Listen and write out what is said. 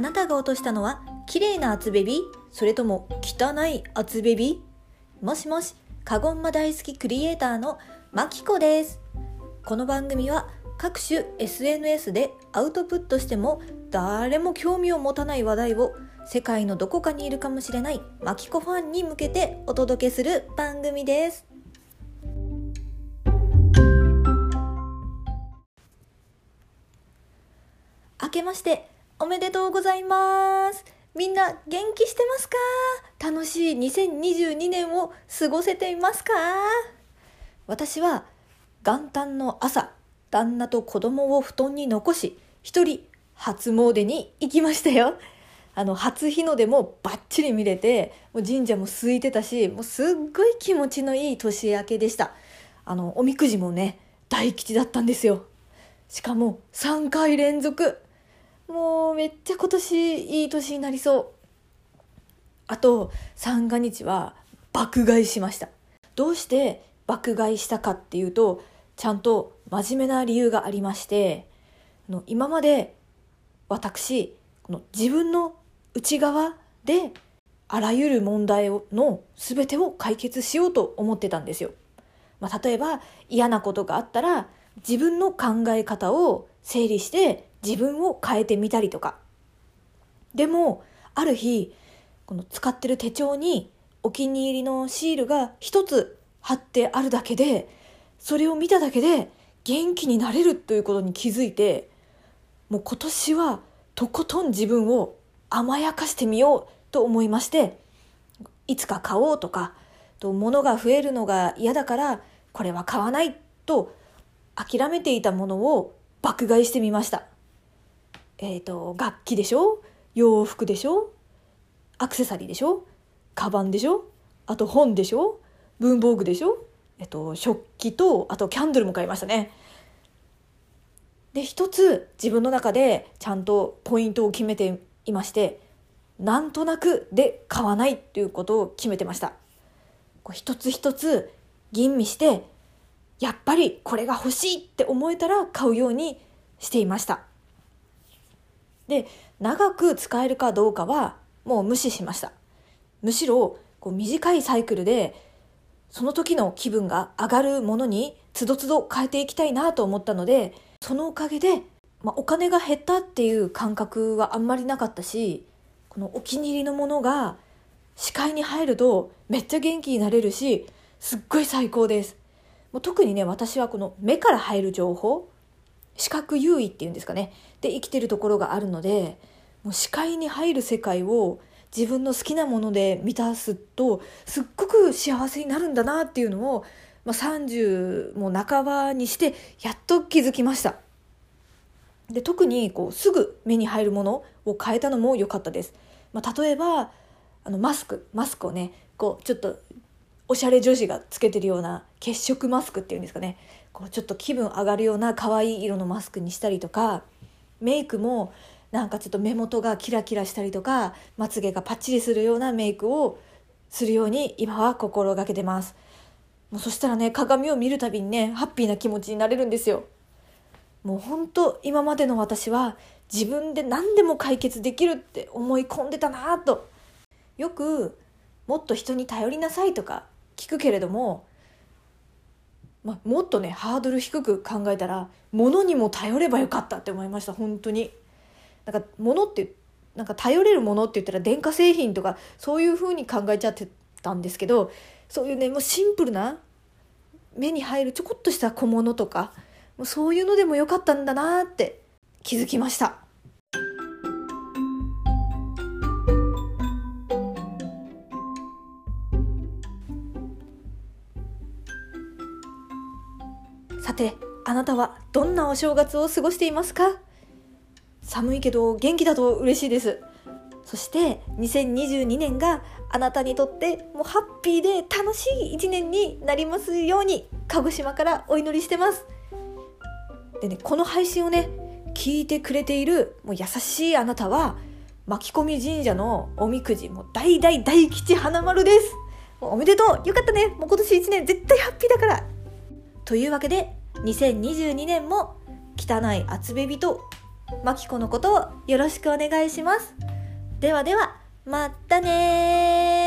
あなたが落としたのは綺麗な厚ベビ？それとも汚い厚ベビ？もしもし、カゴンマ大好きクリエイターのマキコです。この番組は各種 SNS でアウトプットしても誰も興味を持たない話題を世界のどこかにいるかもしれないマキコファンに向けてお届けする番組です。明けましておめでとうございます。みんな元気してますか？楽しい2022年を過ごせていますか？私は元旦の朝、旦那と子供を布団に残し、一人初詣に行きましたよ。あの、初日の出もバッチリ見れて、もう神社も空いてたし、もうすっごい気持ちのいい年明けでした。あの、おみくじもね、大吉だったんですよ。しかも3回連続。もうめっちゃ今年いい年になりそう。あと三が日は爆買いしました。どうして爆買いしたかっていうと、ちゃんと真面目な理由がありまして、あの今まで私、この自分の内側であらゆる問題をの全てを解決しようと思ってたんですよ。まあ、例えば嫌なことがあったら自分の考え方を整理して自分を変えてみたりとか。でも、ある日、この使ってる手帳にお気に入りのシールが一つ貼ってあるだけで、それを見ただけで元気になれるということに気づいて、もう今年はとことん自分を甘やかしてみようと思いまして、いつか買おうとか、と物が増えるのが嫌だからこれは買わないと諦めていたものを爆買いしてみました。えっ、と、楽器でしょ？洋服でしょ？アクセサリーでしょ？カバンでしょ？あと本でしょ？文房具でしょ？えっと、食器と、あとキャンドルも買いましたね。で、一つ自分の中でちゃんとポイントを決めていまして、なんとなくで買わないっていうことを決めてました。こう一つ一つ吟味して、やっぱりこれが欲しいって思えたら買うようにしていました。で、長く使えるかどうかはもう無視しました。むしろこう短いサイクルでその時の気分が上がるものにつどつど変えていきたいなと思ったので、そのおかげで、まあ、お金が減ったっていう感覚はあんまりなかったし、このお気に入りのものが視界に入るとめっちゃ元気になれるし、すっごい最高です。もう特にね、私はこの目から入る情報、視覚優位っていうんですかね、で生きてるところがあるので、もう視界に入る世界を自分の好きなもので満たすと、すっごく幸せになるんだなっていうのを、まあ、30も半ばにしてやっと気づきました。で特にこうすぐ目に入るものを変えたのも良かったです。まあ、例えばあのマスクマスクをねこうちょっとおしゃれ女子がつけてるような血色マスクっていうんですかねこうちょっと気分上がるような可愛い色のマスクにしたりとかメイクもなんかちょっと目元がキラキラしたりとかまつげがパッチリするようなメイクをするように今は心がけてます。もうそしたらね鏡を見るたびにねハッピーな気持ちになれるんですよ。もう本当今までの私は自分で何でも解決できるって思い込んでたなと。よくもっと人に頼りなさいとか聞くけれども、まあ、もっとねハードル低く考えたら物にも頼ればよかったって思いました本当に。なんか物ってなんか頼れるものって言ったら電化製品とかそういう風に考えちゃってたんですけどそういうねもうシンプルな目に入るちょこっとした小物とかもうそういうのでもよかったんだなって気づきました。さてあなたはどんなお正月を過ごしていますか？寒いけど元気だと嬉しいです。そして2022年があなたにとってもうハッピーで楽しい一年になりますように鹿児島からお祈りしてます。でねこの配信をね聞いてくれているもう優しいあなたは巻き込み神社のおみくじもう大大大吉花丸です。おめでとう。よかったね。もう今年1年絶対ハッピーだから。というわけで2022年も汚い厚べびとマキコのことをよろしくお願いします。ではではまたね